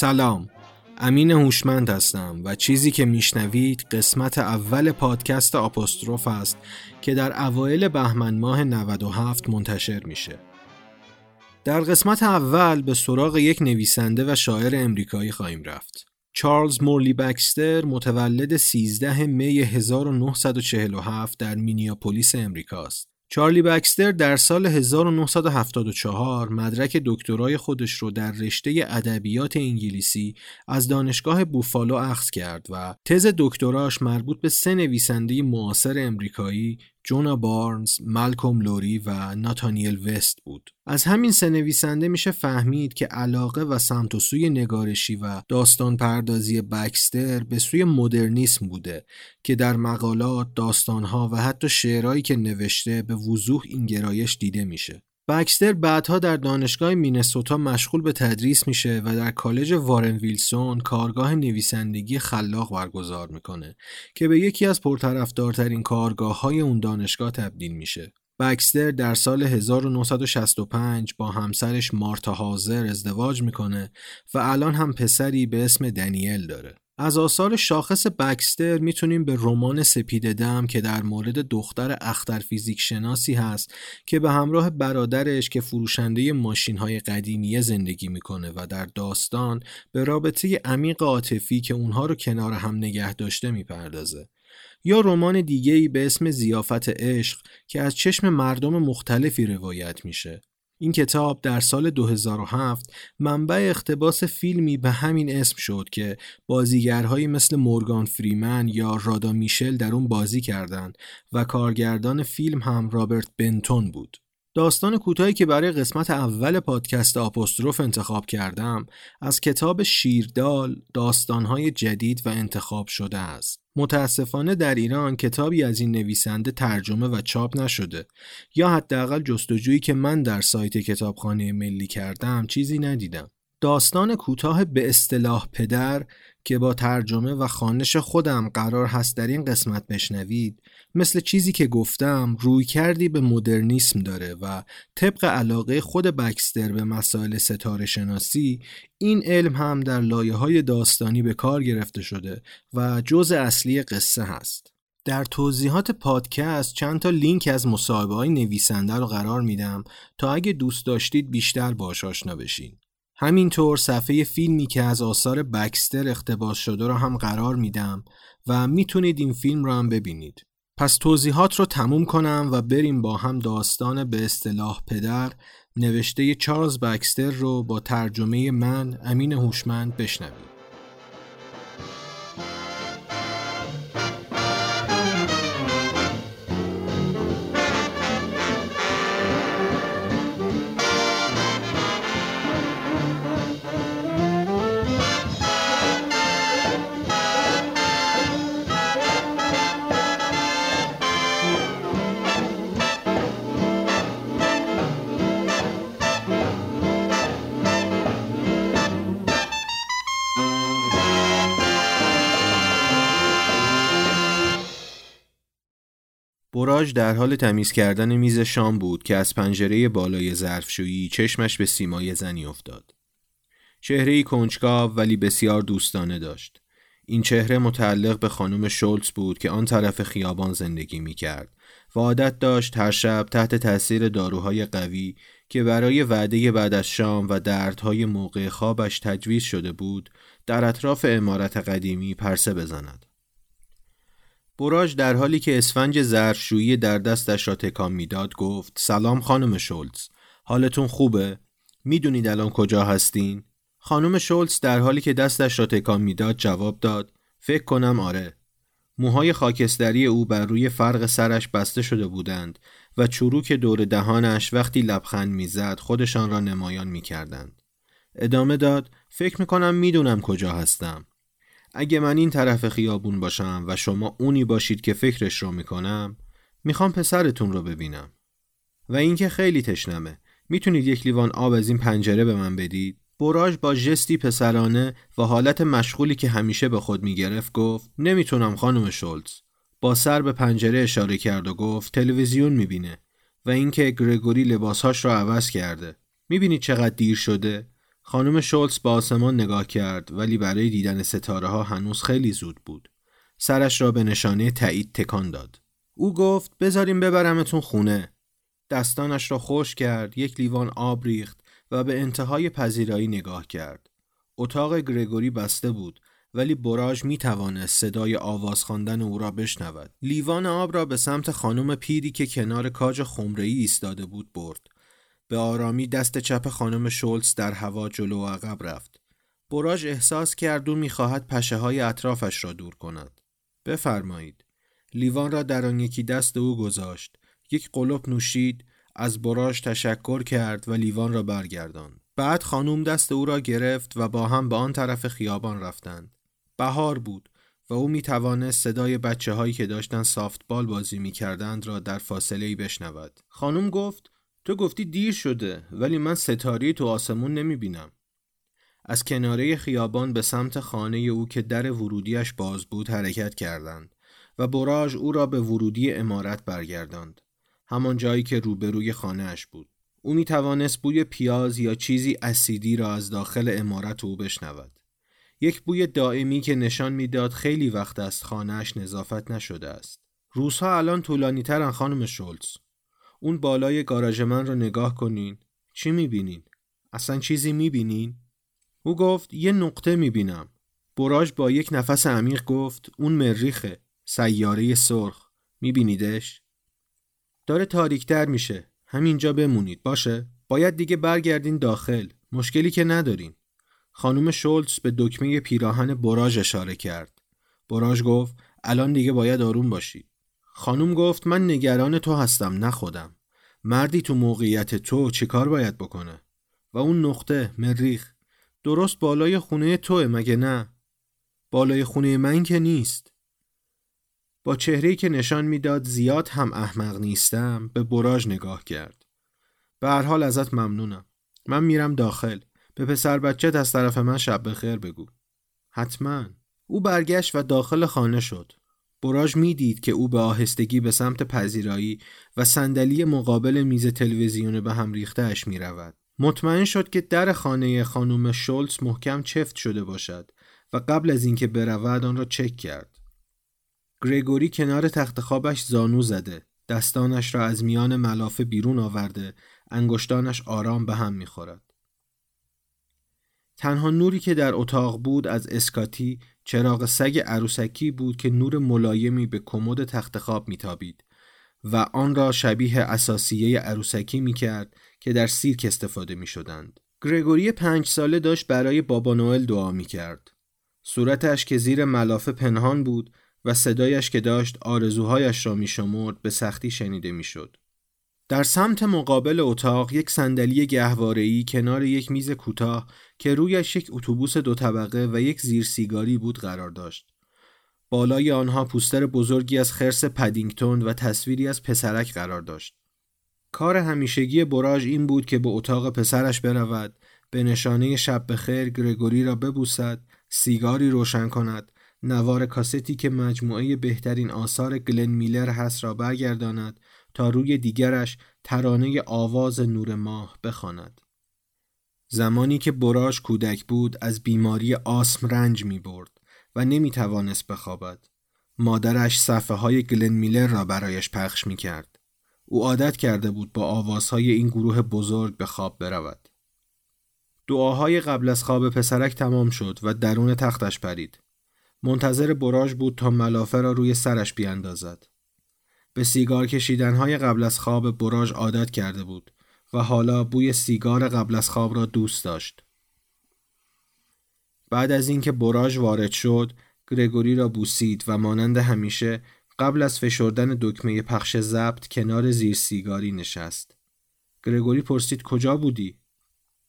سلام امین هوشمند هستم و چیزی که میشنوید قسمت اول پادکست آپوستروف است که در اوایل بهمن ماه 97 منتشر میشه. در قسمت اول به سراغ یک نویسنده و شاعر امریکایی خواهیم رفت. چارلز مورلی بکستر متولد 13 می 1947 در مینیاپولیس امریکاست. چارلی بکستر در سال 1974 مدرک دکترای خودش رو در رشته ادبیات انگلیسی از دانشگاه بوفالو اخذ کرد و تز دکتراش مربوط به سه نویسنده معاصر امریکایی جونا بارنز، مالکوم لوری و ناتانیل وست بود. از همین سه نویسنده میشه فهمید که علاقه و سمت و سوی نگارشی و داستان پردازی بکستر به سوی مدرنیسم بوده که در مقالات، داستانها و حتی شعرهایی که نوشته به وضوح این گرایش دیده میشه. بکستر بعدها در دانشگاه مینسوتا مشغول به تدریس میشه و در کالج وارن ویلسون کارگاه نویسندگی خلاق برگزار می‌کنه که به یکی از پرطرفدارترین کارگاه های اون دانشگاه تبدیل میشه. بکستر در سال 1965 با همسرش مارتا هازر ازدواج می‌کنه و الان هم پسری به اسم دنیل داره. از آثار شاخص بکستر می‌تونیم به رمان سپید دم که در مورد دختر اختر فیزیک شناسی هست که به همراه برادرش که فروشنده ماشین های قدیمیه زندگی می‌کنه و در داستان به رابطه عمیق عاطفی که اونها رو کنار هم نگه داشته می‌پردازه. یا رمان دیگه‌ای به اسم زیافت عشق که از چشم مردم مختلفی روایت میشه. این کتاب در سال 2007 منبع اختباس فیلمی به همین اسم شد که بازیگرهایی مثل مورگان فریمن یا رادا میشل در اون بازی کردند و کارگردان فیلم هم رابرت بنتون بود. داستان کوتاهی که برای قسمت اول پادکست آپوستروف انتخاب کردم از کتاب شیردال داستانهای جدید و انتخاب شده است. متاسفانه در ایران کتابی از این نویسنده ترجمه و چاپ نشده یا حداقل جستجویی که من در سایت کتابخانه ملی کردم چیزی ندیدم. داستان کوتاه به اصطلاح پدر که با ترجمه و خانش خودم قرار هست در این قسمت بشنوید مثل چیزی که گفتم روی کردی به مدرنیسم داره و طبق علاقه خود بکستر به مسائل ستاره شناسی این علم هم در لایه های داستانی به کار گرفته شده و جز اصلی قصه هست. در توضیحات پادکست چند تا لینک از مصاحبه های نویسنده رو قرار میدم تا اگه دوست داشتید بیشتر باش آشنا بشین. همینطور صفحه فیلمی که از آثار بکستر اقتباس شده رو هم قرار میدم و می‌تونید این فیلم رو هم ببینید. پس توضیحات رو تموم کنم و بریم با هم داستان به اصطلاح پدر نوشته چارلز بکستر رو با ترجمه من امین هوشمند بشنویم. براژ در حال تمیز کردن میز شام بود که از پنجره بالای ظرفشویی چشمش به سیمای زنی افتاد. چهره کنجکاو ولی بسیار دوستانه داشت. این چهره متعلق به خانم شولتز بود که آن طرف خیابان زندگی می کرد و عادت داشت هر شب تحت تاثیر داروهای قوی که برای وعده بعد از شام و دردهای موقع خوابش تجویز شده بود در اطراف امارت قدیمی پرسه بزند. براژ در حالی که اسفنج ظرفشویی در دستش را تکان می‌داد گفت سلام خانم شولتز حالتون خوبه؟ می‌دونید الان کجا هستین؟ خانم شولتز در حالی که دستش را تکان می‌داد جواب داد فکر کنم آره. موهای خاکستری او بر روی فرق سرش بسته شده بودند و چروک دور دهانش وقتی لبخند می‌زد خودشان را نمایان می‌کردند. ادامه داد فکر می‌کنم می‌دونم کجا هستم. اگه من این طرف خیابون باشم و شما اونی باشید که فکرش رو می‌کنم می‌خوام پسرتون رو ببینم. و اینکه خیلی تشنمه. می‌تونید یک لیوان آب از این پنجره به من بدید. براژ با جستی پسرانه و حالت مشغولی که همیشه به خود می‌گرفت گفت نمی‌تونم خانم شولز با سر به پنجره اشاره کرد و گفت تلویزیون می‌بینه. و اینکه گرگوری لباسهاش را عوض کرده. می‌بینید چقدر دیر شده؟ خانم شولز با آسمان نگاه کرد ولی برای دیدن ستاره ها هنوز خیلی زود بود سرش را به نشانه تایید تکان داد او گفت بذاریم ببرمتون خونه دستانش را خوش کرد یک لیوان آب ریخت و به انتهای پذیرایی نگاه کرد اتاق گرگوری بسته بود ولی براژ می توانست صدای آواز خواندن او را بشنود. لیوان آب را به سمت خانم پیری که کنار کاج خمره‌ای ایستاده بود برد. به آرامی دست چپ خانم شولز در هوا جلو و عقب رفت. براژ احساس کرد او می‌خواهد پشه های اطرافش را دور کند. بفرمایید. لیوان را در آن یکی دست او گذاشت. یک قلوب نوشید، از براژ تشکر کرد و لیوان را برگرداند. بعد خانوم دست او را گرفت و با هم به آن طرف خیابان رفتند. بهار بود و او می توانست صدای بچه هایی که داشتن سافت بال بازی می کردند را در فاصله ای بشنود. خانم گفت تو گفتی دیر شده ولی من ستاری تو آسمون نمی بینم. از کناره خیابان به سمت خانه او که در ورودیش باز بود حرکت کردند و براژ او را به ورودی امارت برگرداند. همان جایی که روبروی خانهاش بود. او می توانست بوی پیاز یا چیزی اسیدی را از داخل امارت او بشنود. یک بوی دائمی که نشان می‌داد خیلی وقت است خانهاش نظافت نشده است. روزها الان طولانی ترن خانم شولز. اون بالای گاراژ من رو نگاه کنین. چی می‌بینین؟ اصلا چیزی می‌بینین؟ او گفت یه نقطه می‌بینم. براژ با یک نفس عمیق گفت اون مریخه. سیاره سرخ. میبینیدش؟ داره تاریکتر میشه. همینجا بمونید باشه؟ باید دیگه برگردین داخل. مشکلی که ندارین. خانم شولتز به دکمه پیراهن براژ اشاره کرد. براژ گفت الان دیگه باید آروم باشی. خانم گفت من نگران تو هستم نه خودم. مردی تو موقعیت تو چیکار باید بکنه؟ و اون نقطه مریخ درست بالای خونه توه مگه نه؟ بالای خونه من که نیست. با چهرهی که نشان می‌داد زیاد هم احمق نیستم به براژ نگاه کرد. به هر حال ازت ممنونم. من میرم داخل. به پسر بچه از طرف من شب بخیر بگو. حتما. او برگشت و داخل خانه شد. براژ می‌دید که او به آهستگی به سمت پذیرایی و صندلی مقابل میز تلویزیون به هم ریختهاش می رود. مطمئن شد که در خانه خانم شولتز محکم چفت شده باشد و قبل از اینکه برود آن را چک کرد. گریگوری کنار تخت خوابش زانو زده، دستانش را از میان ملافه بیرون آورده، انگشتانش آرام به هم می‌خورد. تنها نوری که در اتاق بود از اسکاتی چراغ سگ عروسکی بود که نور ملایمی به کمد تخت خواب میتابید و آن را شبیه اساسیه عروسکی می کرد که در سیرک استفاده می شدند. گرگوری پنج ساله داشت برای بابا نوئل دعا می کرد. صورتش که زیر ملافه پنهان بود و صدایش که داشت آرزوهایش را می شمرد به سختی شنیده می شد. در سمت مقابل اتاق یک صندلی گهواره‌ای کنار یک میز کوتاه که رویش یک اتوبوس دو طبقه و یک زیر سیگاری بود قرار داشت. بالای آنها پوستر بزرگی از خرس پدینگتون و تصویری از پسرک قرار داشت. کار همیشگی براژ این بود که به اتاق پسرش برود، به نشانه شب بخیر گرگوری را ببوسد، سیگاری روشن کند، نوار کاستی که مجموعه بهترین آثار گلن میلر هست را برگرداند تا روی دیگرش ترانه آواز نور ماه بخواند. زمانی که براش کودک بود از بیماری آسم رنج می برد و نمی توانست بخوابد. مادرش صفحه های گلن میلر را برایش پخش می کرد. او عادت کرده بود با آوازهای این گروه بزرگ به خواب برود. دعاهای قبل از خواب پسرک تمام شد و درون تختش پرید. منتظر براژ بود تا ملافه را روی سرش بیاندازد. به سیگار کشیدنهای قبل از خواب براژ عادت کرده بود و حالا بوی سیگار قبل از خواب را دوست داشت. بعد از اینکه براژ وارد شد، گرگوری را بوسید و مانند همیشه قبل از فشردن دکمه پخش ضبط کنار زیر سیگاری نشست. گرگوری پرسید کجا بودی؟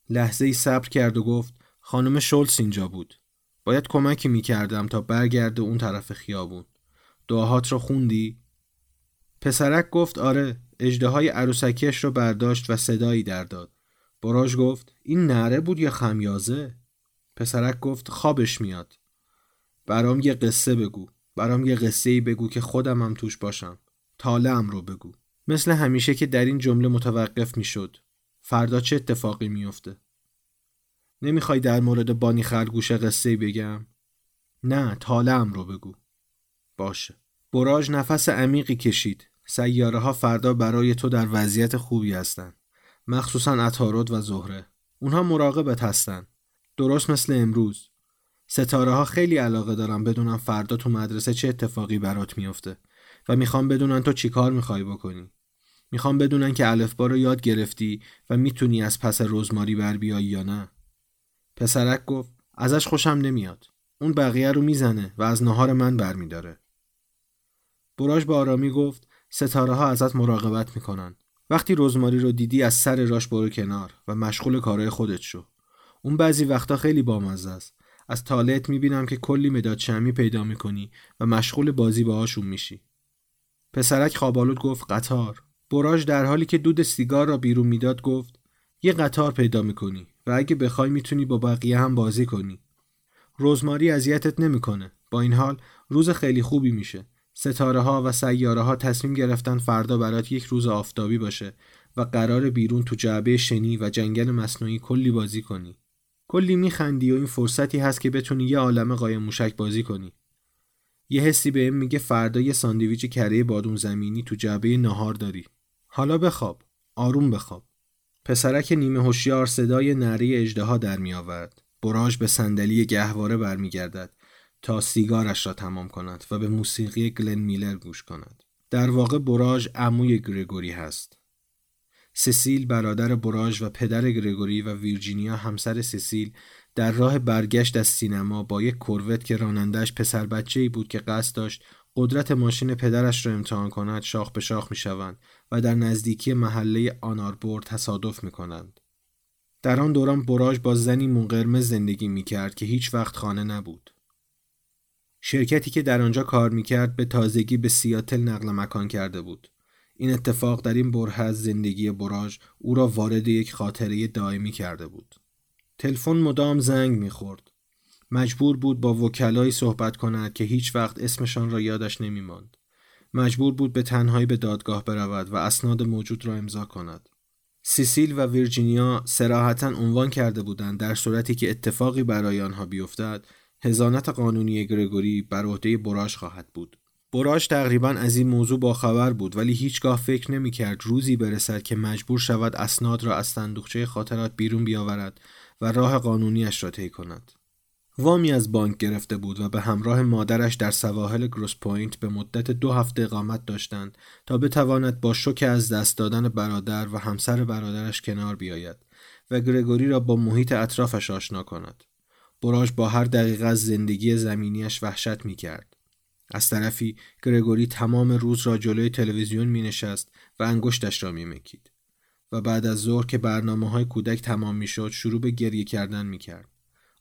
لحظه ای صبر کرد و گفت خانم شولز اینجا بود. باید کمکی می‌کردم تا برگرده اون طرف خیابون. دعاهات را خوندی؟ پسرک گفت آره اجده های عروسکیش را برداشت و صدایی در داد. براژ گفت این نره بود یا خمیازه؟ پسرک گفت خوابش میاد. برام یه قصه بگو. برام یه قصه ای بگو که خودم هم توش باشم. تالم رو بگو. مثل همیشه که در این جمله متوقف می‌شد. فردا چه اتفاقی میفته؟ نمی‌خوای در مورد بانی خرگوش قصه بگم؟ نه تالم رو بگو. باشه. براژ نفس عمیقی کشید. سیاره ها فردا برای تو در وضعیت خوبی هستند. مخصوصا اتارود و زهره. اونها مراقبت هستن. درست مثل امروز. ستاره ها خیلی علاقه دارن بدونن فردا تو مدرسه چه اتفاقی برات میفته و می‌خوان بدونن تو چیکار می‌خوای بکنی. می‌خوان بدونن که الفبا رو یاد گرفتی و می‌تونی از پس رزماری بر بیایی یا نه. پسرک گفت ازش خوشم نمیاد. اون بقیه رو می‌زنه و از نهار من برمیداره. براش با آرامی گفت ستاره ها ازت مراقبت می‌کنن. وقتی رزماری رو دیدی از سر راش برو کنار و مشغول کارهای خودت شو. اون بعضی وقتا خیلی بامزه است. از تالت می‌بینم که کلی مداد شمی پیدا می‌کنی و مشغول بازی باهاشون میشی. پسرک خوابالود گفت قطار. براژ در حالی که دود سیگار را بیرون می‌داد گفت یه قطار پیدا می‌کنی و اگه بخوای می‌تونی با بقیه هم بازی کنی. رزماری اذیتت نمی‌کنه. با این حال روز خیلی خوبی میشه. ستاره ها و سیاره ها تصمیم گرفتن فردا برات یک روز آفتابی باشه و قرار بیرون تو جعبه شنی و جنگل مصنوعی کلی بازی کنی. کلی میخندی و این فرصتی هست که بتونی یه عالم قایم موشک بازی کنی. یه حسی به میگه فردا یه ساندویچ کره بادون زمینی تو جعبه نهار داری. حالا بخواب. آروم بخواب. پسرک نیمه هوشیار صدای نره اجدها در می آورد. به صندلی گهواره برمیگردد تا سیگارش را تمام کند و به موسیقی گلن میلر گوش کند. در واقع براژ عموی گرگوری هست. سسیل برادر براژ و پدر گرگوری و ویرجینیا همسر سسیل در راه برگشت از سینما با یک کروت که رانندش پسر بچه ای بود که قصد داشت قدرت ماشین پدرش را امتحان کند شاخ به شاخ می شوند و در نزدیکی محله آناربور تصادف می کنند. در آن دوران براژ با زنی مونقرمز زندگی می کرد که هیچ وقت خانه نبود. شرکتی که در آنجا کار می کرد به تازگی به سیاتل نقل مکان کرده بود. این اتفاق در این بره از زندگی براژ او را وارد یک خاطره دائمی کرده بود. تلفن مدام زنگ می‌خورد. مجبور بود با وکلایی صحبت کند که هیچ وقت اسمشان را یادش نمی ماند. مجبور بود به تنهایی به دادگاه برود و اسناد موجود را امضا کند. سیسیل و ویرجینیا سراحتا عنوان کرده بودند در صورتی که اتفاقی برای آنها بیفتد هزانت قانونی گرگوری بر عهده براش خواهد بود. براش تقریبا از این موضوع باخبر بود ولی هیچگاه فکر نمی‌کرد روزی برسد که مجبور شود اسناد را از صندوقچه خاطرات بیرون بیاورد و راه قانونیش را طی کند. وامی از بانک گرفته بود و به همراه مادرش در سواحل گروس پوینت به مدت دو هفته اقامت داشتند تا بتواند با شوک از دست دادن برادر و همسر برادرش کنار بیاید و گرگوری را با محیط اطرافش آشنا کند. براژ با هر دقیقه از زندگی زمینیش وحشت می کرد. از طرفی گرگوری تمام روز را جلوی تلویزیون می نشست و انگشتش را می مکید. و بعد از ظهر که برنامه های کودک تمام می شد شروع به گریه کردن می کرد.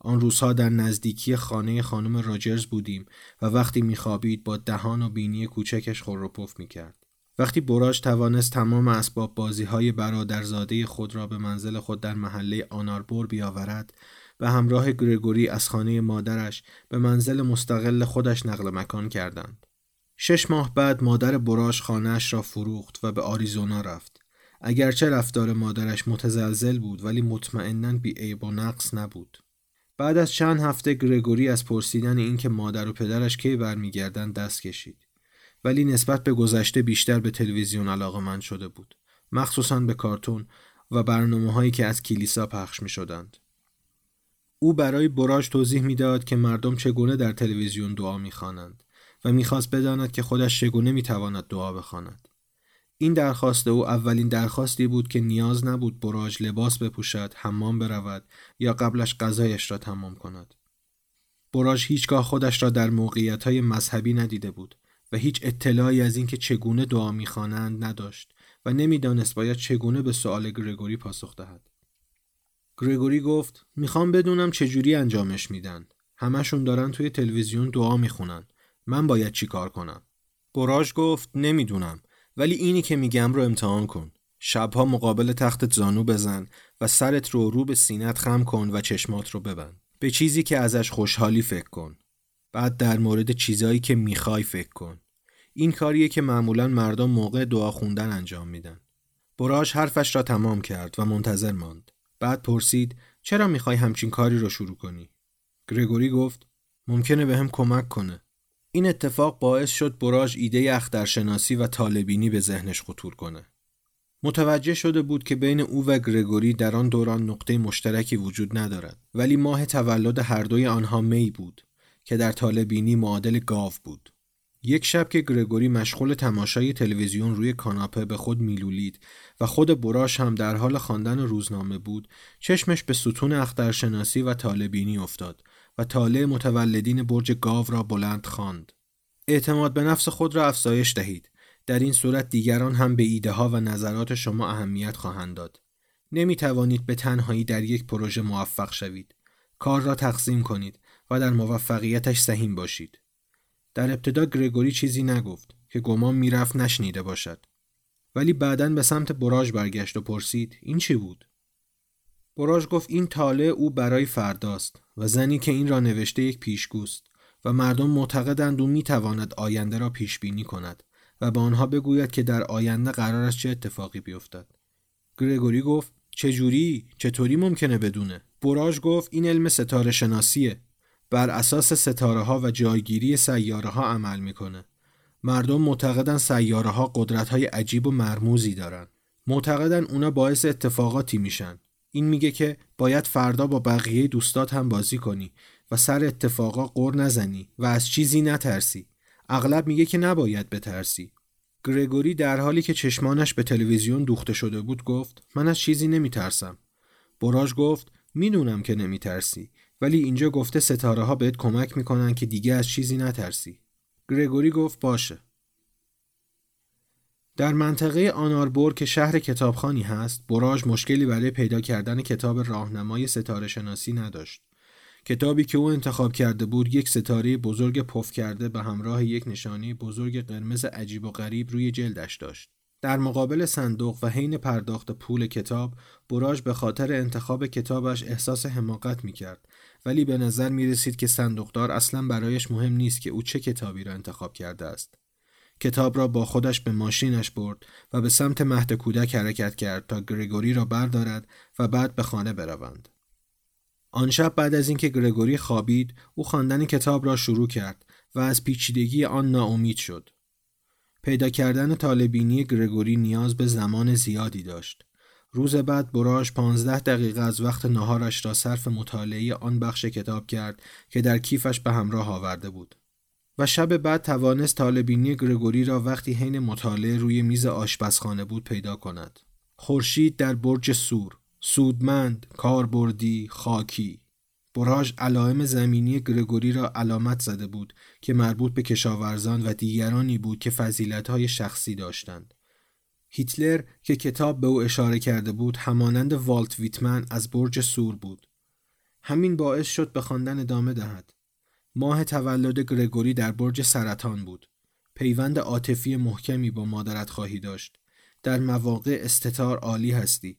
آن روزها در نزدیکی خانه خانم راجرز بودیم و وقتی میخوابید با دهان و بینی کوچکش خور پف می‌کرد. وقتی براش توانست تمام اسباب بازی های برادرزاده خود را به منزل خود در محله آناربور بیاورد به همراه گرگوری از خانه مادرش به منزل مستقل خودش نقل مکان کردند. شش ماه بعد مادر براش خانهش را فروخت و به آریزونا رفت. اگرچه رفتار مادرش متزلزل بود ولی مطمئنا بی و نقص نبود. بعد از چند هفته گرگوری از پرسیدن اینکه مادر و پدرش کی برمیگردند دست کشید ولی نسبت به گذشته بیشتر به تلویزیون علاقه من شده بود مخصوصا به کارتون و برنامه هایی که از کلیسا پخش می شدند. او برای براش توضیح می‌داد که مردم چگونه در تلویزیون دعا می‌خوانند و می‌خواست بداند که خودش چگونه می‌تواند دعا بخواند. این درخواست او اولین درخواستی بود که نیاز نبود براج لباس بپوشد، حمام برود یا قبلش غذایش را تمام کند. براج هیچگاه خودش را در موقعیت های مذهبی ندیده بود و هیچ اطلاعی از اینکه چگونه دعا می‌خوانند نداشت و نمی‌دانست باید چگونه به سوال گرگوری پاسخ دهد. گرگوری گفت می‌خوام بدونم چجوری انجامش میدن. همشون دارن توی تلویزیون دعا می‌خونن. من باید چی کار کنم؟ براژ گفت نمی‌دونم. ولی اینی که میگم رو امتحان کن شبها مقابل تخت زانو بزن و سرت رو رو به سینت خم کن و چشمات رو ببند به چیزی که ازش خوشحالی فکر کن بعد در مورد چیزایی که می‌خوای فکر کن این کاریه که معمولا مردم موقع دعا خوندن انجام میدن براش حرفش را تمام کرد و منتظر ماند بعد پرسید چرا می‌خوای همچین کاری رو شروع کنی؟ گرگوری گفت ممکنه به هم کمک کنه. این اتفاق باعث شد براژ ایده اخترشناسی و طالبینی به ذهنش خطور کنه. متوجه شده بود که بین او و گرگوری در آن دوران نقطه مشترکی وجود ندارد ولی ماه تولد هر دوی آنها می بود که در طالبینی معادل گاو بود. یک شب که گرگوری مشغول تماشای تلویزیون روی کاناپه به خود میلولید و خود براش هم در حال خواندن روزنامه بود چشمش به ستون اخترشناسی و طالبینی افتاد و طالع متولدین برج گاو را بلند خواند. اعتماد به نفس خود را افزایش دهید. در این صورت دیگران هم به ایده ها و نظرات شما اهمیت خواهند داد. نمی توانید به تنهایی در یک پروژه موفق شوید. کار را تقسیم کنید و در موفقیتش سهیم باشید. در ابتدا گرگوری چیزی نگفت که گمان می‌رفت نشنیده باشد. ولی بعدا به سمت براژ برگشت و پرسید این چی بود؟ براژ گفت این تاله او برای فرداست و زنی که این را نوشته یک پیشگوست و مردم معتقدند او می‌تواند آینده را پیش بینی کند و به آنها بگوید که در آینده قرار است چه اتفاقی بیفتد. گرگوری گفت چجوری چطوری ممکنه بدونه؟ براژ گفت این علم ستاره شناسیه بر اساس ستاره ها و جایگیری سیاره ها عمل می‌کنه. مردم معتقدن سیاره ها قدرت های عجیب و مرموزی دارن. معتقدن اونا باعث اتفاقاتی میشن. این میگه که باید فردا با بقیه دوستات هم بازی کنی و سر اتفاقا قر نزنی و از چیزی نترسی. اغلب میگه که نباید بترسی. گرگوری در حالی که چشمانش به تلویزیون دوخته شده بود گفت من از چیزی نمیترسم. براژ گفت می‌دونم که نمیترسی ولی اینجا گفته ستاره ها بهت کمک می‌کنن که دیگه از چیزی نترسی. گرگوری گفت باشه. در منطقه آناربور که شهر کتابخانی هست، براژ مشکلی برای پیدا کردن کتاب راهنمای ستاره شناسی نداشت. کتابی که او انتخاب کرده بود یک ستاره بزرگ پف کرده به همراه یک نشانی بزرگ قرمز عجیب و غریب روی جلدش داشت. در مقابل صندوق و حین پرداخت پول کتاب براژ به خاطر انتخاب کتابش احساس حماقت می کرد ولی به نظر می رسید که صندوقدار اصلا برایش مهم نیست که او چه کتابی را انتخاب کرده است. کتاب را با خودش به ماشینش برد و به سمت مهد کودک حرکت کرد تا گرگوری را بردارد و بعد به خانه بروند. آن شب بعد از اینکه گرگوری خوابید او خواندن کتاب را شروع کرد و از پیچیدگی آن ناامید شد. پیدا کردن طالبینی گرگوری نیاز به زمان زیادی داشت. روز بعد براش پانزده دقیقه از وقت نهارش را صرف مطالعه آن بخش کتاب کرد که در کیفش به همراه آورده بود. و شب بعد توانست طالبینی گرگوری را وقتی حین مطالعه روی میز آشپزخانه بود پیدا کند. خورشید در برج سور، سودمند، کاربردی، خاکی. براژ علائم زمینی گرگوری را علامت زده بود که مربوط به کشاورزان و دیگرانی بود که فضیلت‌های شخصی داشتند. هیتلر که کتاب به او اشاره کرده بود همانند والت ویتمن از برج سور بود. همین باعث شد به خواندن ادامه دهد. ماه تولد گرگوری در برج سرطان بود. پیوند عاطفی محکمی با مادرت خواهی داشت. در مواقع استتار عالی هستی.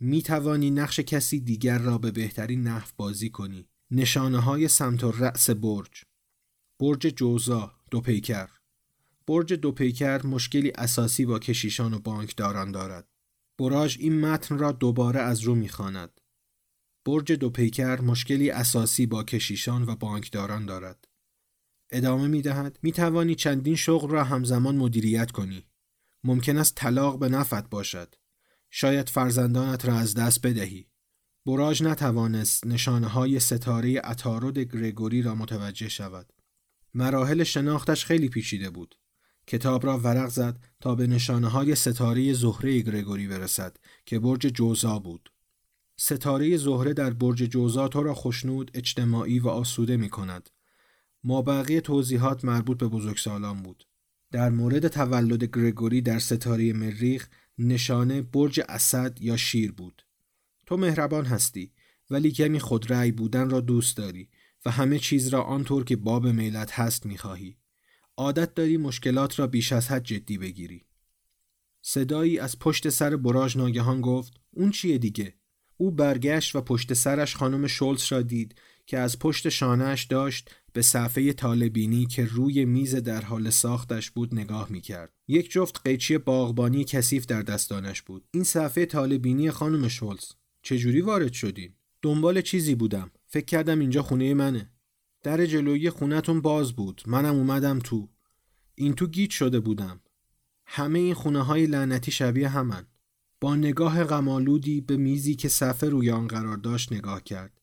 می توانی نقش کسی دیگر را به بهترین نحو بازی کنی. نشانه های سمت و رأس برج. برج جوزا دو پیکر. برج دو پیکر مشکلی اساسی با کشیشان و بانکداران دارد. براژ این متن را دوباره از رو می‌خواند. برج دو پیکر مشکلی اساسی با کشیشان و بانکداران دارد. ادامه می دهد می توانی چندین شغل را همزمان مدیریت کنی. ممکن است طلاق به نفت باشد. شاید فرزندانت را از دست بدهی. براژ نتوانست نشانه های ستاره اتارود گرگوری را متوجه شود. مراحل شناختش خیلی پیچیده بود. کتاب را ورق زد تا به نشانه های ستاره زهره گرگوری برسد که برج جوزا بود. ستاره زهره در برج جوزا تو را خوشنود، اجتماعی و آسوده می کند. ما بقیه توضیحات مربوط به بزرگسالان بود. در مورد تولد گرگوری در ستاره مریخ نشانه برج اسد یا شیر بود. تو مهربان هستی ولی کمی خودرأی بودن را دوست داری و همه چیز را آنطور که باب میلت هست می‌خواهی. عادت داری مشکلات را بیش از حد جدی بگیری. صدایی از پشت سر براژ ناگهان گفت اون چیه دیگه او برگشت و پشت سرش خانم شولز را دید که از پشت شانهش داشت به صفحه طالبینی که روی میز در حال ساختش بود نگاه می کرد. یک جفت قیچی باغبانی کثیف در دستانش بود. این صفحه طالبینی خانم شولز. چجوری وارد شدین؟ دنبال چیزی بودم. فکر کردم اینجا خونه منه. در جلوی خونتون باز بود. منم اومدم تو. این تو گیت شده بودم. همه این خونه های لعنتی شبیه همن. با نگاه غمالودی به میزی که صفحه روی آن قرار داشت نگاه کرد.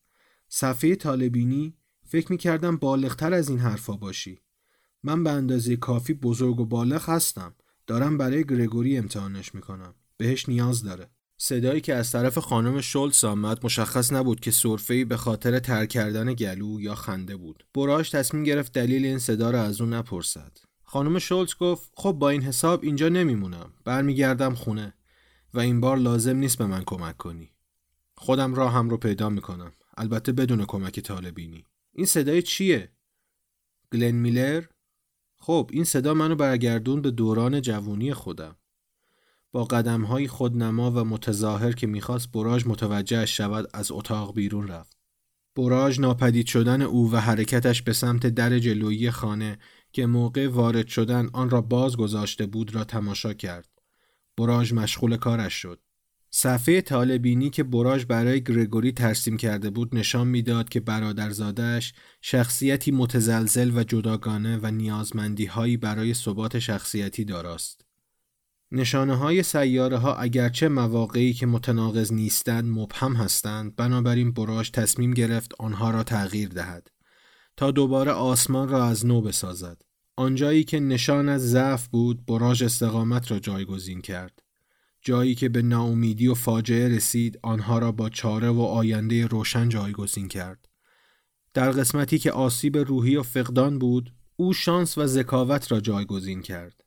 صفحه طالبینی فکر می کردم بالغتر از این حرفا باشی. من به اندازه کافی بزرگ و بالغ هستم. دارم برای گرگوری امتحانش می‌کنم. بهش نیاز داره. صدایی که از طرف خانم شولتس آمد مشخص نبود که سرفه‌ای به خاطر تر کردن گلو یا خنده بود. براش تصمیم گرفت دلیل این صدا را از اون نپرسد. خانم شولتز گفت خب با این حساب اینجا نمیمونم. برمیگردم خونه و این بار لازم نیست به من کمک کنی. خودم راهم رو پیدا می‌کنم. البته بدون کمک طالبینی. این صدای چیه؟ گلن میلر؟ خب این صدا منو برگردون به دوران جوونی خودم. با قدم های خودنما و متظاهر که می‌خواست براژ متوجه شود از اتاق بیرون رفت. براژ ناپدید شدن او و حرکتش به سمت در جلویی خانه که موقع وارد شدن آن را باز گذاشته بود را تماشا کرد. براژ مشغول کارش شد. صفحه طالبینی که براژ برای گرگوری ترسیم کرده بود نشان می‌داد که برادرزادهش شخصیتی متزلزل و جداگانه و نیازمندی هایی برای ثبات شخصیتی داراست. نشانه های سیاره ها اگرچه مواقعی که متناقض نیستند مبهم هستند بنابراین براژ تصمیم گرفت آنها را تغییر دهد تا دوباره آسمان را از نو بسازد. آنجایی که نشان از ضعف بود براژ استقامت را جایگزین کرد. جایی که به ناامیدی و فاجعه رسید آنها را با چاره و آینده روشن جایگزین کرد. در قسمتی که آسیب روحی و فقدان بود او شانس و ذکاوت را جایگزین کرد.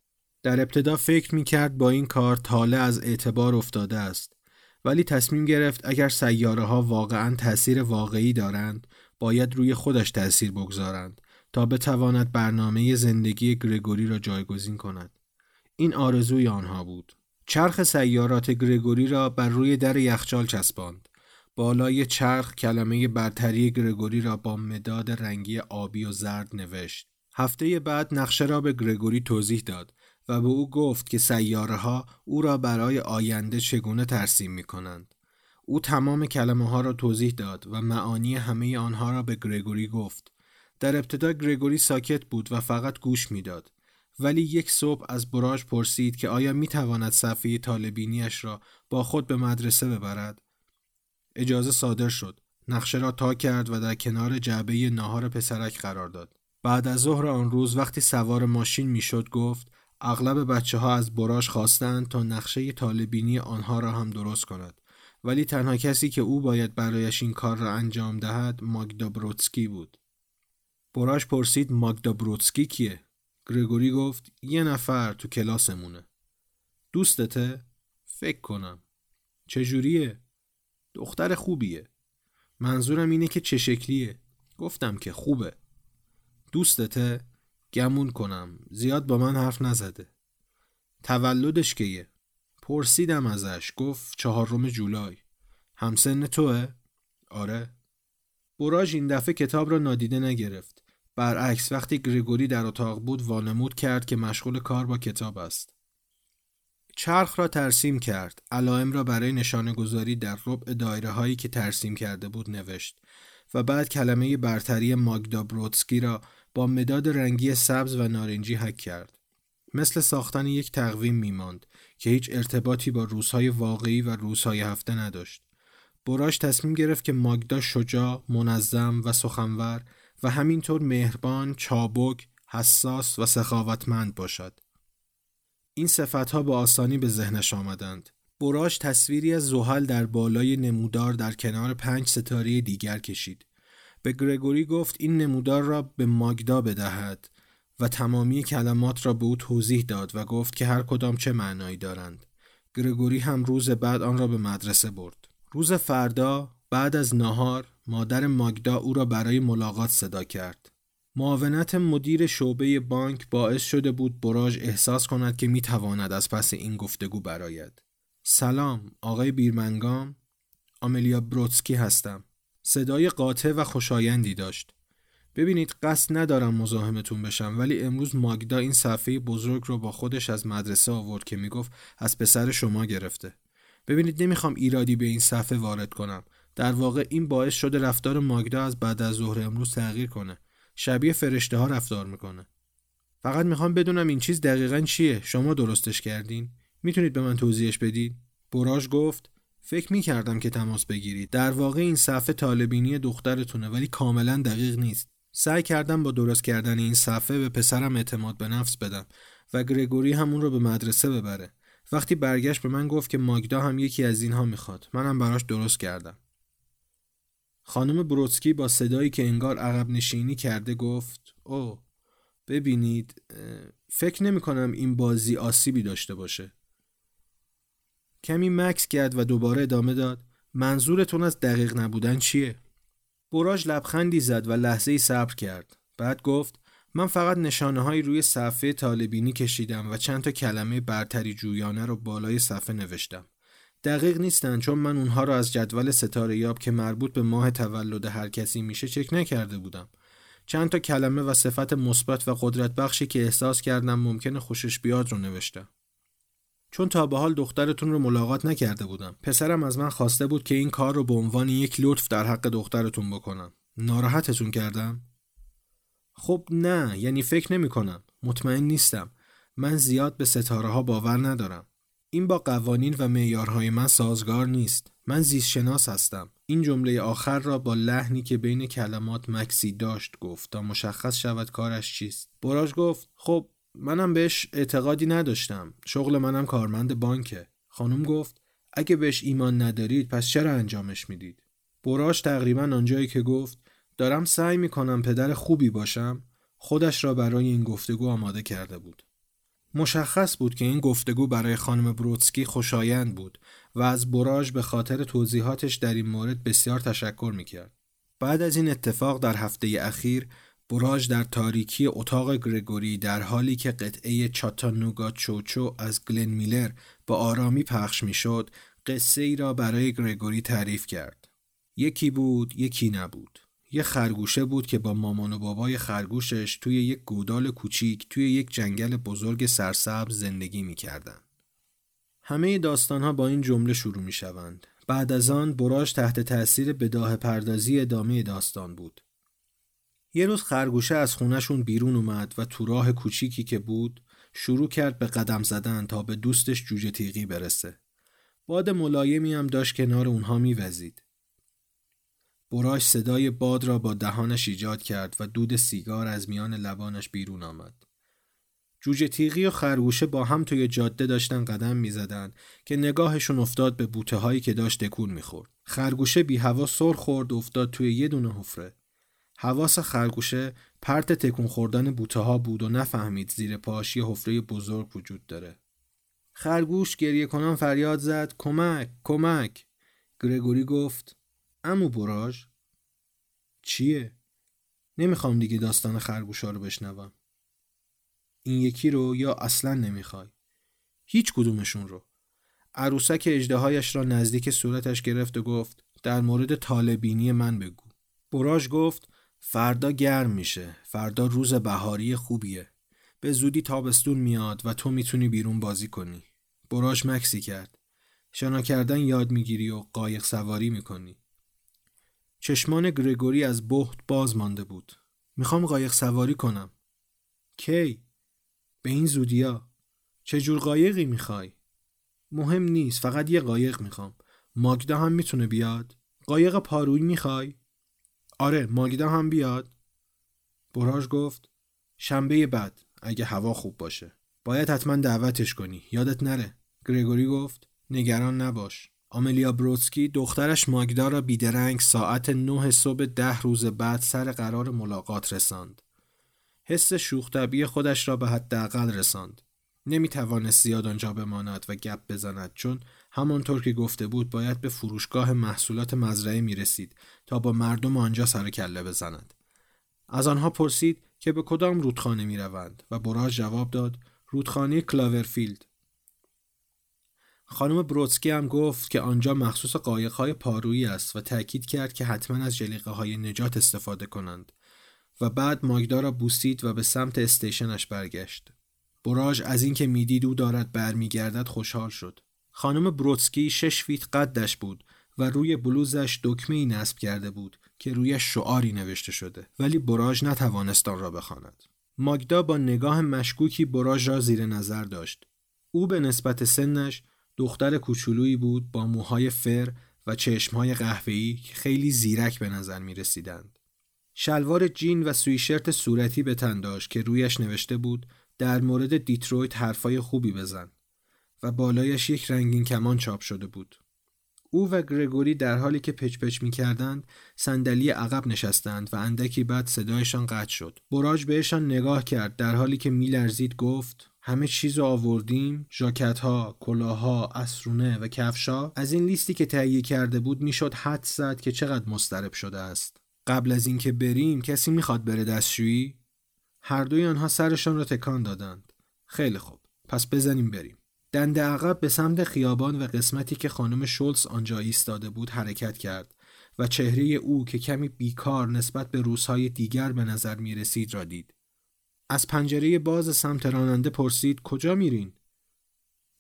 در ابتدا فکر می کرد با این کار تاله از اعتبار افتاده است ولی تصمیم گرفت اگر سیاره ها واقعا تأثیر واقعی دارند باید روی خودش تأثیر بگذارند تا بتواند برنامه زندگی گرگوری را جایگزین کند. این آرزوی آنها بود. چرخ سیارات گرگوری را بر روی در یخچال چسباند. بالای چرخ کلمه برتری گرگوری را با مداد رنگی آبی و زرد نوشت. هفته بعد نقشه را به گرگوری توضیح داد و به او گفت که سیاره ها او را برای آینده چگونه ترسیم می کنند. او تمام کلمه ها را توضیح داد و معانی همه آنها را به گرگوری گفت. در ابتدا گرگوری ساکت بود و فقط گوش می‌داد. ولی یک صبح از براژ پرسید که آیا می تواند صفحه طالبینیش را با خود به مدرسه ببرد. اجازه صادر شد. نقشه را تا کرد و در کنار جعبه ناهار پسرک قرار داد. بعد از ظهر آن روز وقتی سوار ماشین می‌شد گفت اغلب بچه ها از براش خواستند تا نقشه طالبینی آنها را هم درست کند. ولی تنها کسی که او باید برایش این کار را انجام دهد ماگدا بروتسکی بود. براش پرسید ماگدا بروتسکی کیه؟ گرگوری گفت یه نفر تو کلاسمونه. دوستته؟ فکر کنم. چجوریه؟ دختر خوبیه. منظورم اینه که چه شکلیه؟ گفتم که خوبه. دوستته؟ گمون کنم. زیاد با من حرف نزده. تولدش کیه؟ پرسیدم ازش. گفت چهارم جولای. همسن توه؟ آره. براژ این دفعه کتاب را نادیده نگرفت. برعکس وقتی گریگوری در اتاق بود وانمود کرد که مشغول کار با کتاب است. چرخ را ترسیم کرد. علائم را برای نشانه گذاری در ربع دایره هایی که ترسیم کرده بود نوشت و بعد کلمه برتری ماگدا برودسکی را با مداد رنگی سبز و نارنجی حک کرد. مثل ساختن یک تقویم میماند که هیچ ارتباطی با روزهای واقعی و روزهای هفته نداشت. براش تصمیم گرفت که ماگدا شجاع، منظم و سخنور و همینطور مهربان، چابک، حساس و سخاوتمند باشد. این صفتها به آسانی به ذهنش آمدند. براش تصویری از زحل در بالای نمودار در کنار پنج ستاره دیگر کشید. به گرگوری گفت این نمودار را به ماگدا بدهد و تمامی کلمات را به او توضیح داد و گفت که هر کدام چه معنایی دارند. گرگوری هم روز بعد آن را به مدرسه برد. روز فردا بعد از نهار مادر ماگدا او را برای ملاقات صدا کرد. معاونت مدیر شعبه بانک باعث شده بود براژ احساس کند که می تواند از پس این گفتگو براید. سلام آقای بیرمنگام آملیا بروتسکی هستم. صدای قاطع و خوشایندی داشت. ببینید قصد ندارم مزاحمتون بشم ولی امروز ماگدا این صفحه بزرگ رو با خودش از مدرسه آورد که می‌گفت از پسر شما گرفته. ببینید نمی‌خوام ایرادی به این صفحه وارد کنم. در واقع این باعث شده رفتار ماگدا از بعد از ظهر امروز تغییر کنه. شبیه فرشته ها رفتار می‌کنه. فقط می‌خوام بدونم این چیز دقیقا چیه؟ شما درستش کردین؟ می‌تونید به من توضیحش بدید؟ براژ گفت فکر می‌کردم که تماس بگیرید. در واقع این صفحه طالبینی دخترتونه ولی کاملا دقیق نیست. سعی کردم با درست کردن این صفحه به پسرم اعتماد به نفس بدم و گرگوری همون رو به مدرسه ببره. وقتی برگشت به من گفت که ماگدا هم یکی از اینها می‌خواد. منم براش درست کردم. خانم بروتسکی با صدایی که انگار عقب نشینی کرده گفت او ببینید فکر نمی کنم این بازی آسیبی داشته باشه. کمی مکس کرد و دوباره ادامه داد منظورتون از دقیق نبودن چیه؟ براژ لبخندی زد و لحظه صبر کرد. بعد گفت من فقط نشانه های روی صفحه طالبینی کشیدم و چند تا کلمه برتری جویانه رو بالای صفحه نوشتم. دقیق نیستن چون من اونها رو از جدول ستاره یاب که مربوط به ماه تولد هر کسی میشه چک نکرده بودم. چند تا کلمه و صفت مثبت و قدرت بخشی که احساس کردم ممکنه خوشش بیاد رو نوشتم. چون تا به حال دخترتون رو ملاقات نکرده بودم. پسرم از من خواسته بود که این کار رو به عنوان یک لطف در حق دخترتون بکنم. ناراحتتون کردم؟ خب نه یعنی فکر نمی کنم. مطمئن نیستم. من زیاد به ستاره ها باور ندارم. این با قوانین و معیارهای من سازگار نیست. من زیست شناس هستم. این جمله آخر را با لحنی که بین کلمات مکسی داشت گفت تا مشخص شود کارش چیست. براژ گفت خب منم بهش اعتقادی نداشتم. شغل منم کارمند بانکه. خانم گفت اگه بهش ایمان ندارید پس چرا انجامش می‌دید؟ براش تقریبا آنجایی که گفت دارم سعی می‌کنم پدر خوبی باشم خودش را برای این گفتگو آماده کرده بود. مشخص بود که این گفتگو برای خانم بروتسکی خوشایند بود و از براژ به خاطر توضیحاتش در این مورد بسیار تشکر می‌کرد. بعد از این اتفاق در هفته اخیر براژ در تاریکی اتاق گرگوری در حالی که قطعه چاتانوگا چوچو از گلن میلر با آرامی پخش می‌شد قصه ای را برای گرگوری تعریف کرد. یکی بود یکی نبود. یه خرگوشه بود که با مامان و بابای خرگوشش توی یک گودال کوچیک توی یک جنگل بزرگ سرسبز زندگی می‌کردن. همه داستان ها با این جمله شروع می شوند. بعد از آن براش تحت تأثیر بداه پردازی ادامه داستان بود. یه روز خرگوشه از خونشون بیرون اومد و تو راه کوچیکی که بود شروع کرد به قدم زدن تا به دوستش جوجه تیغی برسه. باد ملایمی هم داشت کنار اونها میوزید. براش صدای باد را با دهانش ایجاد کرد و دود سیگار از میان لبانش بیرون آمد. جوجه تیغی و خرگوشه با هم توی جاده داشتن قدم می‌زدن که نگاهشون افتاد به بوته هایی که داشت تکون می‌خورد. خرگوشه بی هوا سر خورد افتاد توی یه دونه حفره. حواس خرگوشه پرت تکون خوردن بوته ها بود و نفهمید زیر پاش یه حفره بزرگ وجود داره. خرگوش گریه کنان فریاد زد کمک کمک گرگوری گفت امو براژ چیه؟ نمی‌خوام دیگه داستان خرگوشا رو بشنوم. این یکی رو یا اصلا نمی‌خوای. هیچ کدومشون رو. عروسک اجدهایش را نزدیک صورتش گرفت و گفت در مورد طالبینی من بگو. براژ گفت فردا گرم میشه. فردا روز بهاری خوبیه. به زودی تابستون میاد و تو می‌تونی بیرون بازی کنی. براژ مکسی کرد. شنا کردن یاد می‌گیری و قایق سواری می‌کنی. چشمان گرگوری از بهت باز مانده بود. می‌خوام قایق سواری کنم. کی؟ به این زودیا. چه جور قایقی می‌خوای؟ مهم نیست فقط یه قایق می‌خوام. ماگدا هم می‌تونه بیاد. قایق پارویی می‌خوای؟ آره ماگدا هم بیاد. براژ گفت شنبه بعد اگه هوا خوب باشه. باید حتما دعوتش کنی. یادت نره. گرگوری گفت نگران نباش. آملیا بروتسکی دخترش ماگدا را بیدرنگ ساعت نه صبح ده روز بعد سر قرار ملاقات رساند. حس شوخ خودش را به حداقل رساند. نمی توانست زیاد آنجا بماند و گپ بزند چون همانطور که گفته بود باید به فروشگاه محصولات مزرعه می رسید تا با مردم آنجا سر کله بزند. از آنها پرسید که به کدام رودخانه می روند و براژ جواب داد رودخانه کلاورفیلد. خانم بروتسکی هم گفت که آنجا مخصوص قایقهای پارویی است و تأکید کرد که حتما از جلیقه های نجات استفاده کنند و بعد ماگدا را بوسید و به سمت استیشنش برگشت. براژ از اینکه می‌دید او دارد برمیگردد خوشحال شد. خانم بروتسکی شش فیت قدش بود و روی بلوزش دکمه ای نصب کرده بود که روی شعاری نوشته شده ولی براژ نتوانست آن را بخواند. ماگدا با نگاه مشکوکی براژ را زیر نظر داشت. او به نسبت سنش دختر کوچولویی بود با موهای فر و چشمهای قهوه‌ای که خیلی زیرک به نظر می رسیدند. شلوار جین و سویشرت صورتی به تن داشت که رویش نوشته بود در مورد دیترویت حرفای خوبی بزن و بالایش یک رنگین کمان چاپ شده بود. او و گرگوری در حالی که پچ پچ می کردند صندلی عقب نشستند و اندکی بعد صدایشان قطع شد. براژ بهشان نگاه کرد در حالی که میلرزید گفت همه چیز آوردیم ژاکت ها، کلاها، اسرونه و کفشا از این لیستی که تهیه کرده بود می‌شد حدس زد که چقدر مضطرب شده است. قبل از اینکه بریم کسی می‌خواد بره دستشویی؟ هر دوی آنها سرشان را تکان دادند. خیلی خوب. پس بزنیم بریم. دنده عقب به سمت خیابان و قسمتی که خانم شولز آنجا ایستاده بود حرکت کرد و چهره او که کمی بیکار نسبت به روزهای دیگر به نظر می رسید را دید. از پنجره باز سمت راننده پرسید کجا میرین؟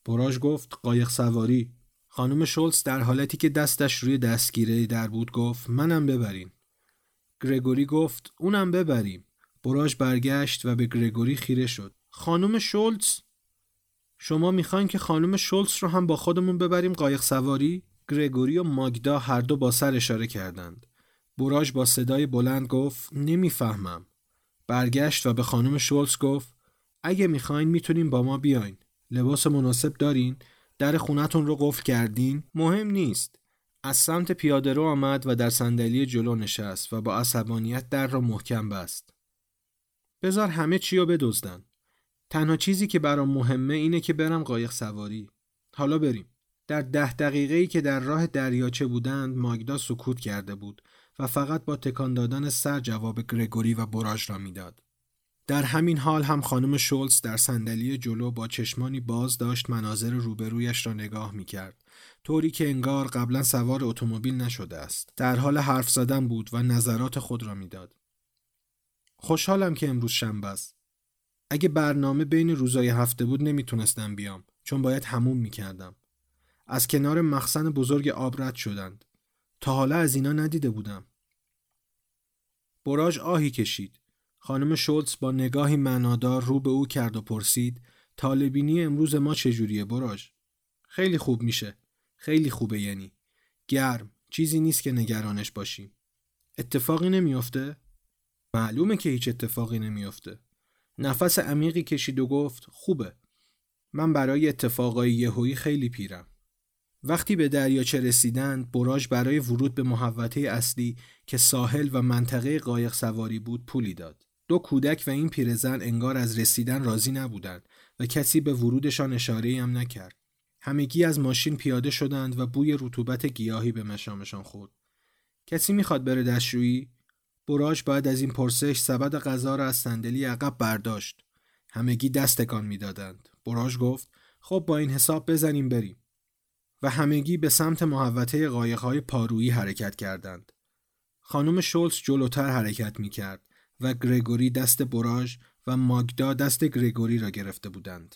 براژ گفت قایق سواری. خانم شولز در حالتی که دستش روی دستگیره در بود گفت منم ببرین. گرگوری گفت اونم ببریم. براژ برگشت و به گرگوری خیره شد. خانم شولز شما می‌خواین که خانم شولز رو هم با خودمون ببریم قایق سواری؟ گرگوری و ماگدا هر دو با سر اشاره کردند. براژ با صدای بلند گفت نمی‌فهمم. برگشت و به خانم شولز گفت اگه می‌خواین می‌تونین با ما بیاین. لباس مناسب دارین؟ در خونتون رو قفل کردین؟ مهم نیست. از سمت پیاده رو آمد و در صندلی جلو نشست و با عصبانیت در را محکم بست. بذار همه چی رو بدزدن. تنها چیزی که برام مهمه اینه که برم قایق سواری. حالا بریم. در ده دقیقه‌ای که در راه دریاچه بودند ماگدا سکوت کرده بود و فقط با تکان دادن سر جواب گرگوری و براژ را می‌داد. در همین حال هم خانم شولز در صندلی جلو با چشمانی باز داشت مناظر روبرویش را نگاه می کرد. طوری که انگار قبلا سوار اتومبیل نشده است. در حال حرف زدن بود و نظرات خود را می‌داد. خوشحالم که امروز شنبه است. اگه برنامه بین روزای هفته بود نمی‌تونستم بیام چون باید هموم می‌کردم. از کنار مخزن بزرگ آب رد شدند. تا حالا از اینا ندیده بودم. براژ آهی کشید. خانم شولتز با نگاهی معنادار رو به او کرد و پرسید طالبینی امروز ما چجوریه براژ؟ خیلی خوب میشه. خیلی خوبه یعنی. گرم. چیزی نیست که نگرانش باشیم. اتفاقی نمیافته؟ معلومه که هیچ اتفاقی نمیافته. نفس عمیقی کشید و گفت خوبه. من برای اتفاقای یهویی خیلی پیرم. وقتی به دریاچه رسیدند براژ برای ورود به محوطه اصلی که ساحل و منطقه قایق سواری بود پولی داد. دو کودک و این پیرزن انگار از رسیدن راضی نبودند و کسی به ورودشان اشاره هم نکرد. همگی از ماشین پیاده شدند و بوی رطوبت گیاهی به مشامشان خورد. کسی می‌خواد بره دستشویی؟ براژ بعد از این پرسش سبد غذا را از صندلی عقب برداشت. همگی دست تکان می‌دادند. براژ گفت: خب با این حساب بزنیم بریم. و همگی به سمت محوطه قایقهای پارویی حرکت کردند. خانم شولز جلوتر حرکت می کرد و گرگوری دست براژ و ماگدا دست گرگوری را گرفته بودند.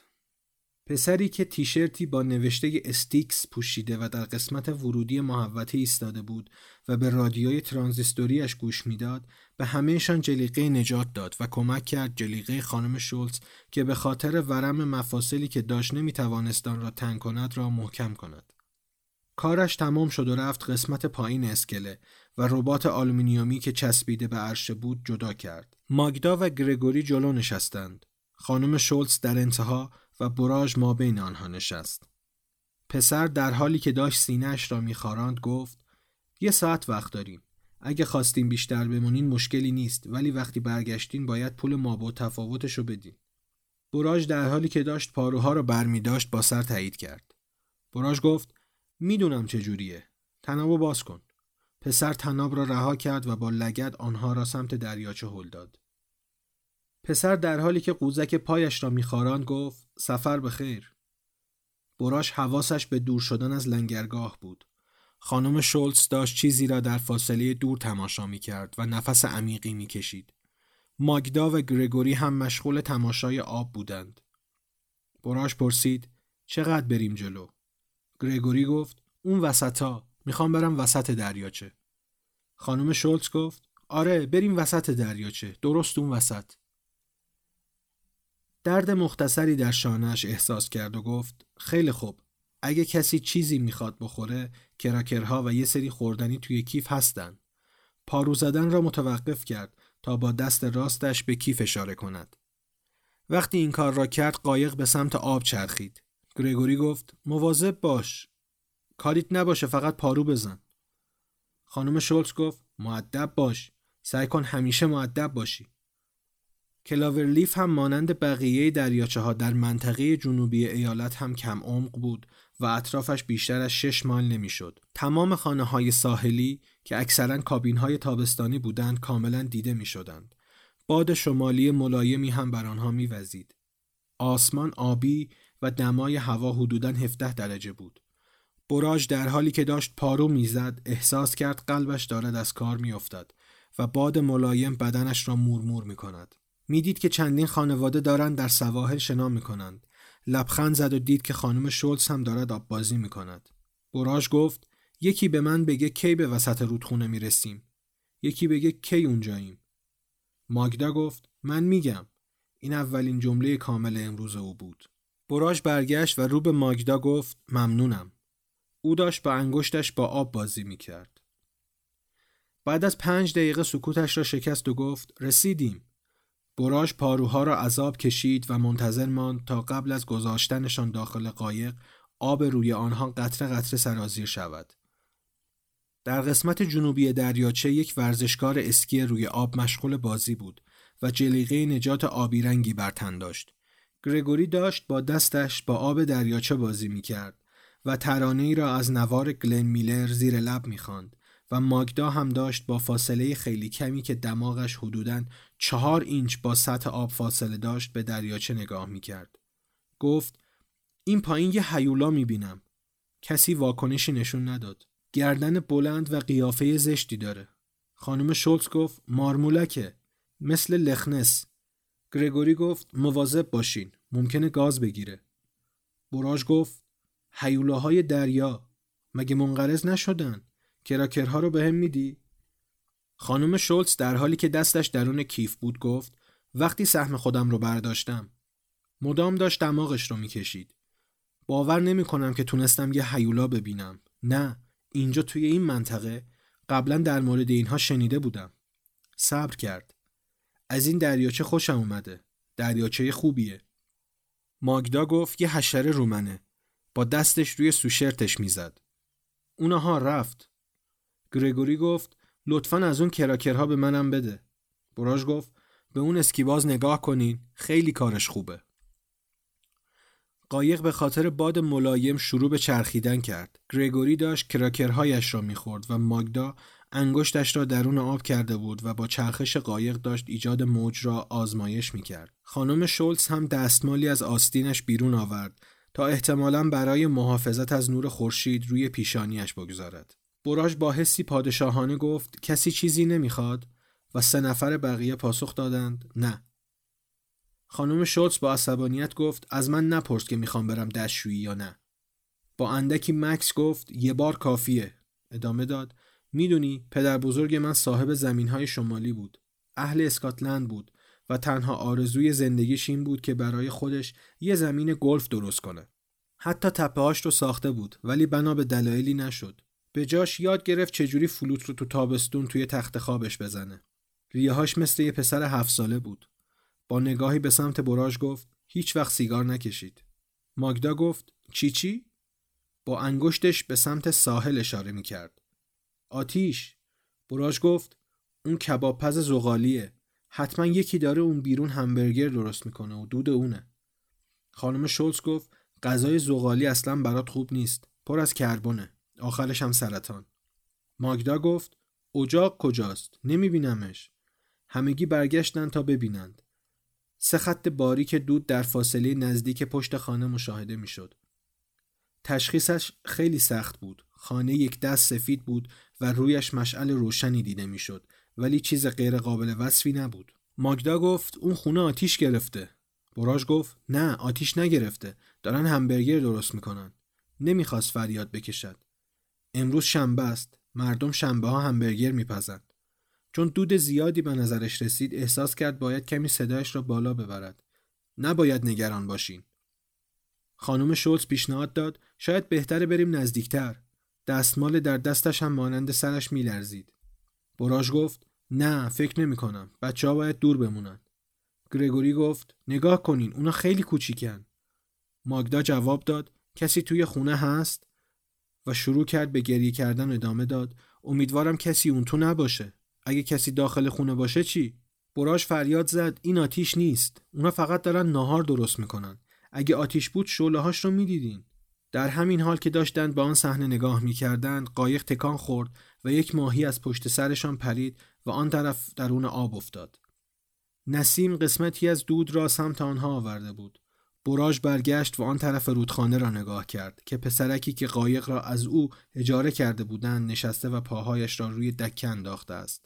پسری که تیشرتی با نوشته استیکس پوشیده و در قسمت ورودی محوطه ایستاده بود و به رادیوی ترانزیستوریش گوش می‌داد به همهشان جلیقه نجات داد و کمک کرد جلیقه خانم شولز که به خاطر ورم مفاصلی که داشت نمی‌توانست آن را تنگ کند را محکم کند. کارش تمام شد و رفت قسمت پایین اسکله و ربات آلومینیومی که چسبیده به عرشه بود جدا کرد. ماگدا و گرگوری جلو نشستند. خانم شولز در انتها و براژ ما بین آنها نشست. پسر در حالی که داشت سینهش را میخاراند گفت یه ساعت وقت داریم. اگه خواستیم بیشتر بمونین مشکلی نیست ولی وقتی برگشتین باید پول مابه‌التفاوتش رو بدین. براژ در حالی که داشت پاروها رو برمی داشت با سر تایید کرد. براژ گفت می‌دونم چجوریه. تنابو باز کن. پسر تناب را رها کرد و با لگد آنها را سمت دریاچه هل داد. پسر در حالی که قوزک پایش را میخاران گفت سفر به خیر. براش حواسش به دور شدن از لنگرگاه بود. خانم شولتز داشت چیزی را در فاصله دور تماشا می کرد و نفس عمیقی می کشید. ماگدا و گرگوری هم مشغول تماشای آب بودند. براش پرسید چقدر بریم جلو؟ گرگوری گفت اون وسطا می‌خوام برم وسط دریاچه. خانم شولتز گفت آره بریم وسط دریاچه درست اون وسط. درد مختصری در شانهش احساس کرد و گفت خیلی خوب اگه کسی چیزی می‌خواد بخوره کراکرها و یه سری خوردنی توی کیف هستن. پارو زدن را متوقف کرد تا با دست راستش به کیف اشاره کند. وقتی این کار را کرد قایق به سمت آب چرخید. گرگوری گفت مواظب باش. کاریت نباشه فقط پارو بزن. خانم شولتز گفت معدب باش. سعی کن همیشه معدب باشی. کلاورلیف هم مانند بقیه دریاچه ها در منطقه جنوبی ایالت هم کم عمق بود و اطرافش بیشتر از شش مایل نمی‌شد. تمام خانه های ساحلی که اکثرا کابین های تابستانی بودند کاملا دیده می شدند. باد شمالی ملایمی هم بر آنها می وزید. آسمان آبی و دمای هوا حدوداً 17 درجه بود. براج در حالی که داشت پارو می‌زد احساس کرد قلبش دارد از کار میافتد و باد ملایم بدنش را مورمور می کند. می‌دید که چندین خانواده دارند در سواحل شنا می کنند. لبخند زد و دید که خانم شولز هم دارد آب بازی می کند. براژ گفت یکی به من بگه کی به وسط رودخونه می رسیم. یکی بگه کی اونجاییم. ماگدا گفت من میگم. این اولین جمله کامل امروز او بود. براژ برگشت و رو به ماگدا گفت ممنونم. او داشت با انگشتش با آب بازی می کرد. بعد از پنج دقیقه سکوتش را شکست و گفت رسیدیم. براش پاروها را عذاب کشید و منتظر ماند تا قبل از گذاشتنشان داخل قایق آب روی آنها قطره قطره سرازیر شود. در قسمت جنوبی دریاچه یک ورزشکار اسکی روی آب مشغول بازی بود و جلیقه نجات آبی رنگی بر تن داشت. گرگوری داشت با دستش با آب دریاچه بازی می کرد و ترانه ای را از نوار گلن میلر زیر لب می خاند. و ماگدا هم داشت با فاصله خیلی کمی که دماغش حدوداً چهار اینچ با سطح آب فاصله داشت به دریاچه نگاه می کرد. گفت این پایین یه حیولا می بینم. کسی واکنشی نشون نداد. گردن بلند و قیافه زشتی داره. خانم شولتز گفت مارمولکه. مثل لخنس. گرگوری گفت مواظب باشین. ممکنه گاز بگیره. براژ گفت حیولاهای دریا مگه منقرض نشدن؟ کراکرها رو به هم میدی؟ خانم شولتز در حالی که دستش درون کیف بود گفت وقتی سهم خودم رو برداشتم. مدام داشت دماغش رو می‌کشید. باور نمی کنم که تونستم یه حیولا ببینم. نه اینجا توی این منطقه قبلا در مورد اینها شنیده بودم. صبر کرد. از این دریاچه خوشم اومده. دریاچه خوبیه. ماگدا گفت یه حشره رومنه با دستش روی سوشرتش می‌زد. اونها رفت. گرگوری گفت لطفا از اون کراکرها به منم بده. براژ گفت به اون اسکیباز نگاه کنین خیلی کارش خوبه. قایق به خاطر باد ملایم شروع به چرخیدن کرد. گرگوری داشت کراکرهایش را می‌خورد و ماگدا انگشتش را درون آب کرده بود و با چرخش قایق داشت ایجاد موج را آزمایش می‌کرد. خانم شولز هم دستمالی از آستینش بیرون آورد تا احتمالا برای محافظت از نور خورشید روی پیشانیش بگذارد. براژ با حسی پادشاهانه گفت کسی چیزی نمی‌خواد و سه نفر بقیه پاسخ دادند نه. خانم شولتز با عصبانیت گفت از من نپرس که می‌خوام برم دستشویی یا نه. با اندکی مکس گفت یه بار کافیه. ادامه داد می‌دونی پدر بزرگ من صاحب زمین های شمالی بود. اهل اسکاتلند بود و تنها آرزوی زندگیش این بود که برای خودش یه زمین گلف درست کنه. حتی تپهاش رو ساخته بود ولی بنا به دلایلی نشد. به جاش یاد گرفت چجوری فلوت رو تو تابستون توی تخت خوابش بزنه. ریهاش مثل یه پسر هفت ساله بود. با نگاهی به سمت براژ گفت هیچ وقت سیگار نکشید. ماگدا گفت چی چی؟ با انگشتش به سمت ساحل اشاره می کرد. آتیش. براژ گفت اون کباب پز زغالیه. حتما یکی داره اون بیرون همبرگر درست می‌کنه و دود اونه. خانم شولز گفت غذای زغالی اصلا برات خوب نیست. پر از کربونه. آخرش هم سرطان. ماگدا گفت اجاق کجاست؟ نمیبینمش. همگی برگشتن تا ببینند. سه خط باریک دود در فاصله نزدیک پشت خانه مشاهده می‌شد. تشخیصش خیلی سخت بود. خانه یک دست سفید بود و رویش مشعل روشنی دیده می‌شد ولی چیز غیر قابل وصفی نبود. ماگدا گفت اون خونه آتیش گرفته. براژ گفت نه آتیش نگرفته. دارن همبرگر درست می‌کنن. نمی‌خواست فریاد بکشد. امروز شنبه است. مردم شنبه ها همبرگر میپزند. چون دود زیادی به نظرش رسید احساس کرد باید کمی صدایش را بالا ببرد. نباید نگران باشین. خانم شولز پیشنهاد داد شاید بهتره بریم نزدیکتر. دستمال در دستش هم مانند سرش میلرزید. براژ گفت نه فکر نمی کنم. بچه ها باید دور بمونن. گرگوری گفت نگاه کنین اونا خیلی کوچیکن. ماگدا جواب داد کسی توی خونه هست و شروع کرد به گریه کردن ادامه داد امیدوارم کسی اون تو نباشه. اگه کسی داخل خونه باشه چی؟ براش فریاد زد این آتیش نیست. اونا فقط دارن ناهار درست می‌کنن. اگه آتیش بود شعله هاش رو می‌دیدین. در همین حال که داشتند به آن صحنه نگاه می‌کردند قایق تکان خورد و یک ماهی از پشت سرشان پرید و آن طرف درون آب افتاد. نسیم قسمتی از دود را سمت آنها آورده بود. براژ برگشت و آن طرف رودخانه را نگاه کرد که پسرکی که قایق را از او اجاره کرده بودند نشسته و پاهایش را روی دکه انداخته است.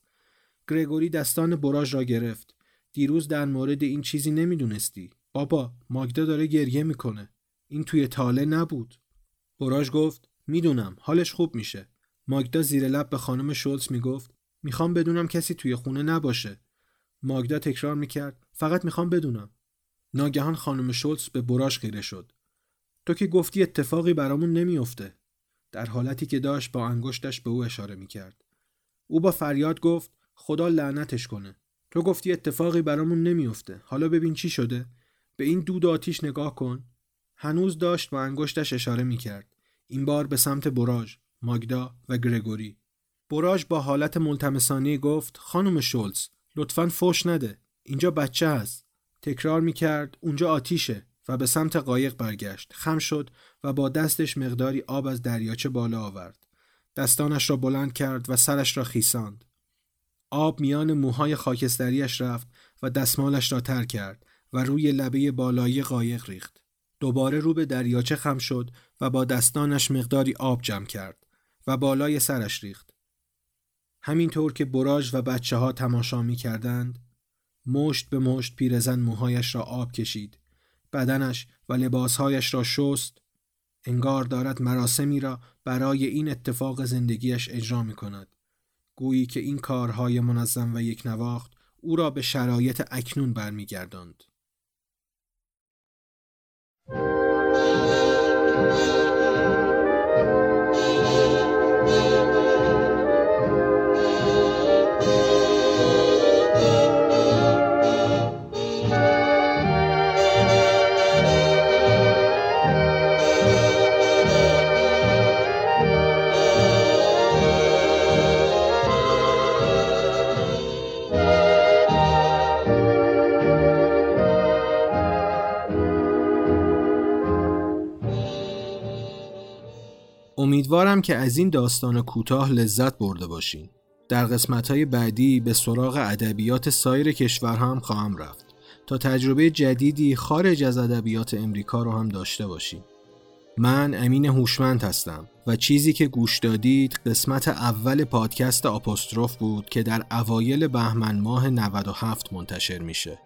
گرگوری دستان براژ را گرفت. دیروز در مورد این چیزی نمی‌دونستی. بابا ماگدا داره گریه می‌کنه. این توی تاله نبود. براژ گفت می‌دونم حالش خوب میشه. ماگدا زیر لب به خانم شولز می‌گفت می‌خوام بدونم کسی توی خونه نباشه. ماگدا تکرار می‌کرد فقط می‌خوام بدونم. ناگهان خانم شولز به براژ خیره شد. تو که گفتی اتفاقی برامون نمیافته. در حالتی که داشت با انگشتش به او اشاره می‌کرد. او با فریاد گفت خدا لعنتش کنه. تو گفتی اتفاقی برامون نمیافته. حالا ببین چی شده. به این دود آتیش نگاه کن. هنوز داشت با انگشتش اشاره می‌کرد. این بار به سمت براژ، ماگدا و گرگوری. براژ با حالت ملتمسانه گفت خانم شولز لطفا فوش نده. اینجا بچه هست. تکرار می‌کرد اونجا آتیشه و به سمت قایق برگشت. خم شد و با دستش مقداری آب از دریاچه بالا آورد. دستانش را بلند کرد و سرش را خیساند. آب میان موهای خاکستریش رفت و دستمالش را تر کرد و روی لبه بالایی قایق ریخت. دوباره رو به دریاچه خم شد و با دستانش مقداری آب جمع کرد و بالای سرش ریخت. همینطور که براژ و بچه ها تماشا می کردند، مشت به مشت پیرزن موهایش را آب کشید. بدنش و لباسهایش را شست. انگار دارد مراسمی را برای این اتفاق زندگیش اجرا می کند. گویی که این کارهای منظم و یک نواخت او را به شرایط اکنون برمیگرداند. امیدوارم که از این داستان کوتاه لذت برده باشین. در قسمت های بعدی به سراغ ادبیات سایر کشورها هم خواهم رفت تا تجربه جدیدی خارج از ادبیات امریکا رو هم داشته باشیم. من امین هوشمند هستم و چیزی که گوش دادید قسمت اول پادکست آپوستروف بود که در اوایل بهمن ماه 97 منتشر میشه.